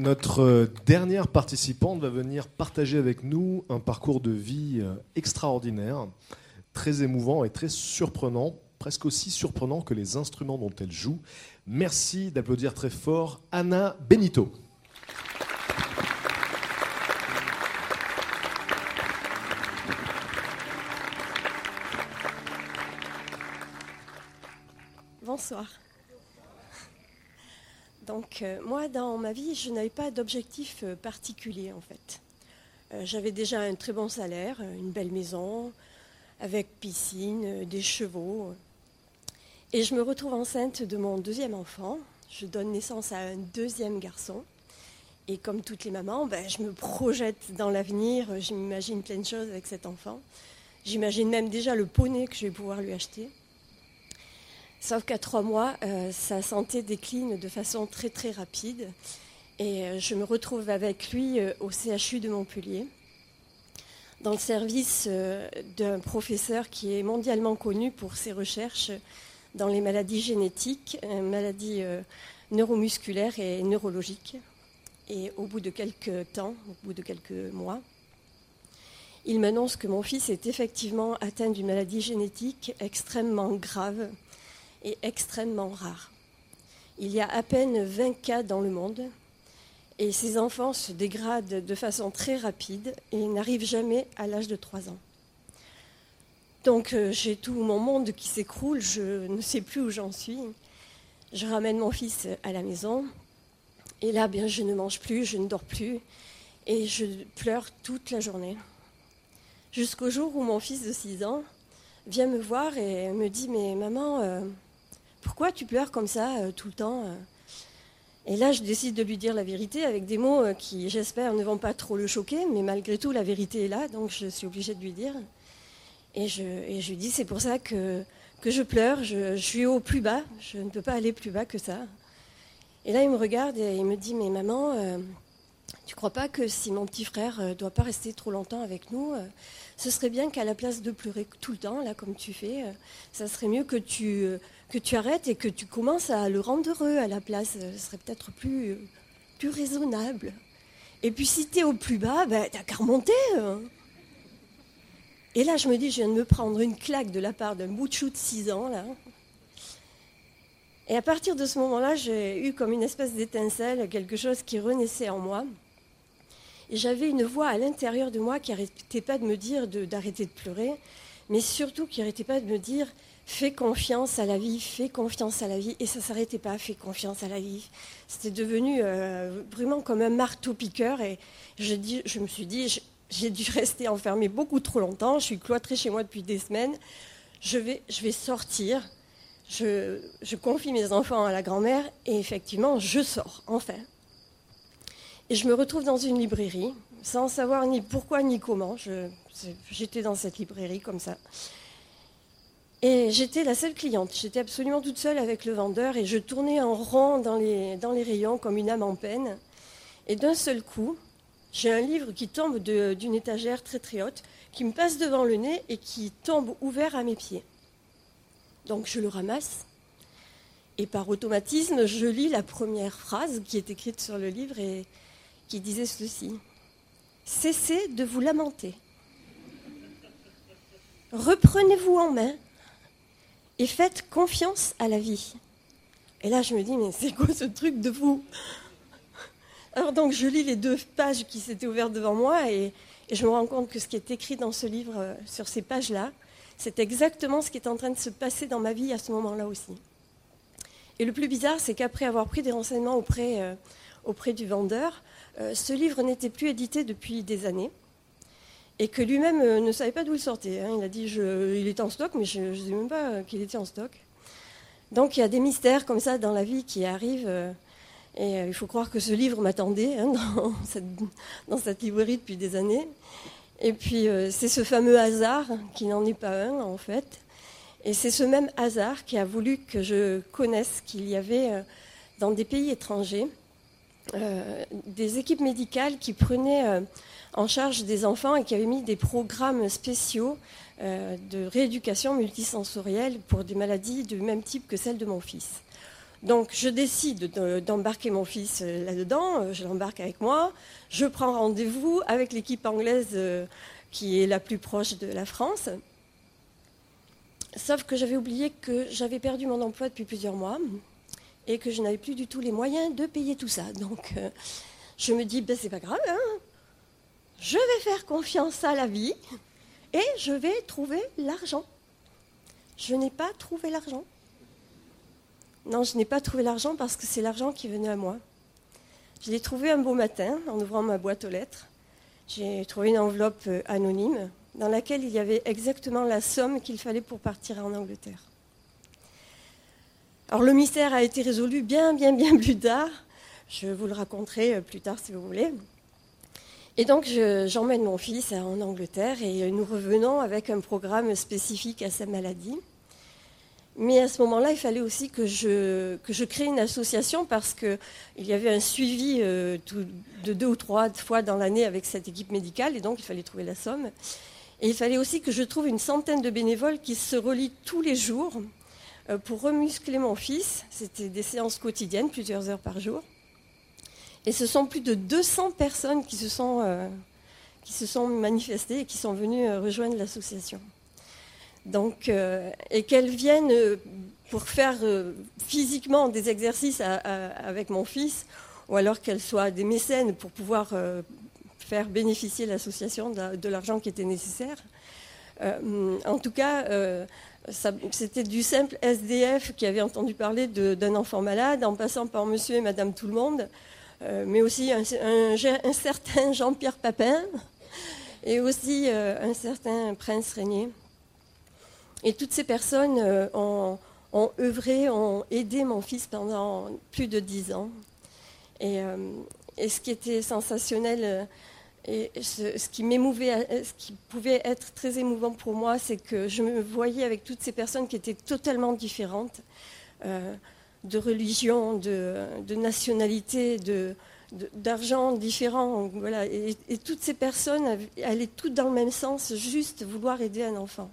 Notre euh, dernière participante va venir partager avec nous un parcours de vie euh, extraordinaire, très émouvant et très surprenant, presque aussi surprenant que les instruments dont elle joue. Merci d'applaudir très fort Anna Benito. Bonsoir. Donc euh, moi, dans ma vie, je n'avais pas d'objectif euh, particulier en fait. Euh, J'avais déjà un très bon salaire, une belle maison, avec piscine, des chevaux. Et je me retrouve enceinte de mon deuxième enfant. Je donne naissance à un deuxième garçon. Et comme toutes les mamans, ben, je me projette dans l'avenir, je m'imagine plein de choses avec cet enfant. J'imagine même déjà le poney que je vais pouvoir lui acheter. Sauf qu'à trois mois, euh, sa santé décline de façon très très rapide. Et euh, je me retrouve avec lui euh, au CHU de Montpellier, dans le service d'un professeur qui est mondialement connu pour ses recherches dans les maladies génétiques, maladies neuromusculaires et neurologiques. Et au bout de quelques temps, au bout de quelques mois, il m'annonce que mon fils est effectivement atteint d'une maladie génétique extrêmement grave est extrêmement rare. Il y a à peine 20 cas dans le monde et ces enfants se dégradent de façon très rapide et n'arrivent jamais à l'âge de 3 ans. Donc euh, j'ai tout mon monde qui s'écroule, je ne sais plus où j'en suis. Je ramène mon fils à la maison et là, bien, je ne mange plus, je ne dors plus et je pleure toute la journée. Jusqu'au jour où mon fils de 6 ans vient me voir et me dit Mais maman, euh, pourquoi tu pleures comme ça euh, tout le temps euh Et là, je décide de lui dire la vérité avec des mots euh, qui, j'espère, ne vont pas trop le choquer, mais malgré tout, la vérité est là, donc je suis obligée de lui dire. Et je, lui dis C'est pour ça que, je pleure, je, suis au plus bas, je ne peux pas aller plus bas que ça. Et là, il me regarde et il me dit Mais maman, euh, tu crois pas que si mon petit frère ne doit pas rester trop longtemps avec nous, ce serait bien qu'à la place de pleurer tout le temps, là, comme tu fais, ça serait mieux que tu, que tu arrêtes et que tu commences à le rendre heureux à la place. Euh, Ce serait peut-être plus, euh, plus raisonnable. Et puis si tu es au plus bas, ben, t'as qu'à remonter. hein. Et là, je me dis, je viens de me prendre une claque de la part d'un bout de chou de 6 ans, là. Et à partir de ce moment-là, j'ai eu comme une espèce d'étincelle, quelque chose qui renaissait en moi. Et j'avais une voix à l'intérieur de moi qui n'arrêtait pas de me dire de- d'arrêter de, pleurer, mais surtout qui n'arrêtait pas de me dire fais confiance à la vie, fais confiance à la vie. Et ça ne s'arrêtait pas, fais confiance à la vie. C'était devenu euh, vraiment comme un marteau-piqueur. Et je, me suis dit, j'ai dû rester enfermée beaucoup trop longtemps. Je suis cloîtrée chez moi depuis des semaines. Je vais, sortir. Je, confie mes enfants à la grand-mère et effectivement, je sors, enfin. Et je me retrouve dans une librairie, sans savoir ni pourquoi ni comment. J'étais dans cette librairie comme ça. Et j'étais la seule cliente. J'étais absolument toute seule avec le vendeur et je tournais en rond dans les, dans les rayons comme une âme en peine. Et d'un seul coup, j'ai un livre qui tombe d'une étagère très très haute, qui me passe devant le nez et qui tombe ouvert à mes pieds. Donc je le ramasse et par automatisme, je lis la première phrase qui est écrite sur le livre et qui disait ceci. Cessez de vous lamenter. Reprenez-vous en main et faites confiance à la vie. Et là, je me dis, mais c'est quoi ce truc de fou? Alors donc, je lis les deux pages qui s'étaient ouvertes devant moi et, je me rends compte que ce qui est écrit dans ce livre, euh, sur ces pages-là, c'est exactement ce qui est en train de se passer dans ma vie à ce moment-là aussi. Et le plus bizarre, c'est qu'après avoir pris des renseignements auprès, euh, auprès du vendeur, ce livre n'était plus édité depuis des années et que lui-même ne savait pas d'où il sortait. Hein. Il a dit il était en stock, mais je ne sais même pas qu'il était en stock. Donc il y a des mystères comme ça dans la vie qui arrivent. Et il faut croire que ce livre m'attendait hein, dans, cette, librairie depuis des années. Et puis c'est ce fameux hasard, qui n'en est pas un en fait, et c'est ce même hasard qui a voulu que je connaisse qu'il y avait euh, dans des pays étrangers euh, des équipes médicales qui prenaient euh, en charge des enfants et qui avaient mis des programmes spéciaux de rééducation multisensorielle pour des maladies du même type que celle de mon fils. Donc je décide d'embarquer mon fils là-dedans, je l'embarque avec moi, je prends rendez-vous avec l'équipe anglaise qui est la plus proche de la France. Sauf que j'avais oublié que j'avais perdu mon emploi depuis plusieurs mois et que je n'avais plus du tout les moyens de payer tout ça. Donc euh, je me dis, ben, c'est pas grave, hein. je vais faire confiance à la vie et je vais trouver l'argent. Je n'ai pas trouvé l'argent. Non, je n'ai pas trouvé l'argent parce que c'est l'argent qui venait à moi. Je l'ai trouvé un beau matin en ouvrant ma boîte aux lettres. J'ai trouvé une enveloppe euh, anonyme dans laquelle il y avait exactement la somme qu'il fallait pour partir en Angleterre. Alors le mystère a été résolu bien, bien, bien plus tard. Je vous le raconterai euh, plus tard si vous voulez. Et donc j'emmène mon fils en Angleterre et nous revenons avec un programme spécifique à sa maladie. Mais à ce moment-là, il fallait aussi que je, que je crée une association parce qu'il y avait un suivi euh, de deux ou trois fois dans l'année avec cette équipe médicale et donc il fallait trouver la somme. Et il fallait aussi que je trouve une centaine de bénévoles qui se relient tous les jours euh, pour remuscler mon fils. C'était des séances quotidiennes, plusieurs heures par jour. Et ce sont plus de 200 personnes qui se sont, euh, qui se sont manifestées et qui sont venues euh, rejoindre l'association. Donc, et qu'elles viennent pour faire physiquement des exercices avec mon fils, ou alors qu'elles soient des mécènes pour pouvoir faire bénéficier l'association de, l'argent qui était nécessaire. Euh, en tout cas, euh, c'était du simple SDF qui avait entendu parler d'un enfant malade, en passant par monsieur et madame tout le monde, euh, mais aussi un, certain Jean-Pierre Papin et aussi un certain Prince Régnier. Et toutes ces personnes ont, œuvré, ont aidé mon fils pendant plus de dix ans. Et ce qui était sensationnel et ce, qui m'émouvait, ce qui pouvait être très émouvant pour moi, c'est que je me voyais avec toutes ces personnes qui étaient totalement différentes, euh, de religion, de, nationalité, de, d'argent différent. Voilà. Et, toutes ces personnes allaient toutes dans le même sens, juste vouloir aider un enfant.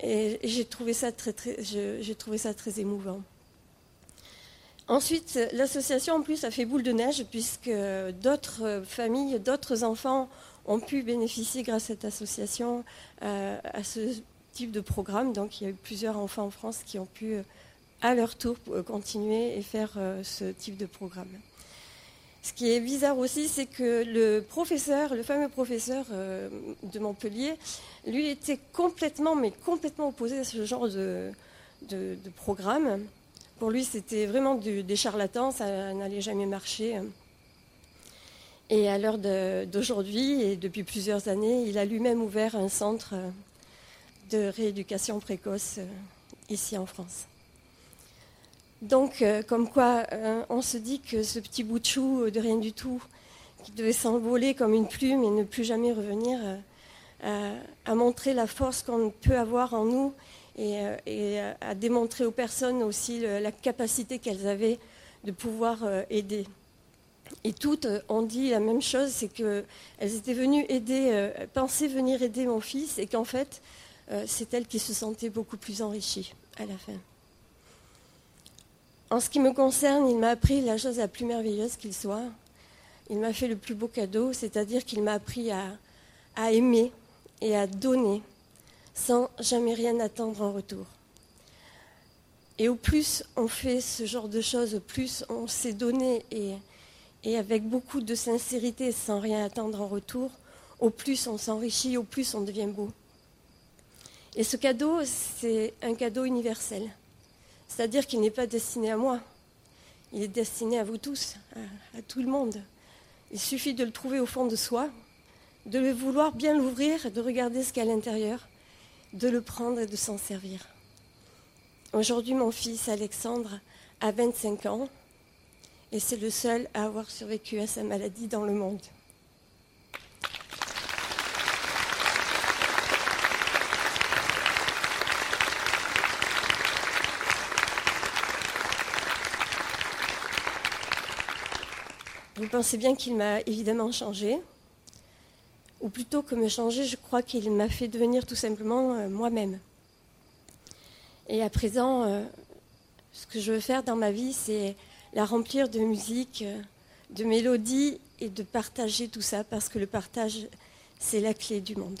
Et, j'ai trouvé ça très, j'ai trouvé ça très émouvant. Ensuite, l'association en plus a fait boule de neige puisque d'autres familles, d'autres enfants ont pu bénéficier grâce à cette association euh, à ce type de programme. Donc il y a eu plusieurs enfants en France qui ont pu à leur tour continuer et faire euh, ce type de programme. Ce qui est bizarre aussi, c'est que le professeur, le fameux professeur euh, de Montpellier, lui était complètement, mais complètement opposé à ce genre de programme. Pour lui, c'était vraiment des charlatans, ça n'allait jamais marcher. Et à l'heure d'aujourd'hui, et depuis plusieurs années, il a lui-même ouvert un centre de rééducation précoce euh, ici en France. Donc, euh, comme quoi, euh, on se dit que ce petit bout de chou de rien du tout, qui devait s'envoler comme une plume et ne plus jamais revenir, a montré la force qu'on peut avoir en nous et, euh, euh, à démontrer aux personnes aussi la capacité qu'elles avaient de pouvoir euh, aider. Et toutes ont dit la même chose, c'est qu'elles étaient venues aider, pensaient venir aider mon fils, et qu'en fait, c'est elles qui se sentaient beaucoup plus enrichies à la fin. En ce qui me concerne, il m'a appris la chose la plus merveilleuse qu'il soit. Il m'a fait le plus beau cadeau, c'est-à-dire qu'il m'a appris à aimer et à donner sans jamais rien attendre en retour. Et au plus on fait ce genre de choses, au plus on s'est donné et, avec beaucoup de sincérité sans rien attendre en retour, au plus on s'enrichit, au plus on devient beau. Et ce cadeau, c'est un cadeau universel. C'est-à-dire qu'il n'est pas destiné à moi. Il est destiné à vous tous, à, tout le monde. Il suffit de le trouver au fond de soi, de le vouloir bien l'ouvrir, de regarder ce qu'il y a à l'intérieur, de le prendre et de s'en servir. Aujourd'hui, mon fils Alexandre a 25 ans et c'est le seul à avoir survécu à sa maladie dans le monde. Vous pensez bien qu'il m'a évidemment changé, ou plutôt que me changer, je crois qu'il m'a fait devenir tout simplement euh, moi-même. Et à présent, euh, ce que je veux faire dans ma vie, c'est la remplir de musique, euh, de mélodies et de partager tout ça, parce que le partage, c'est la clé du monde.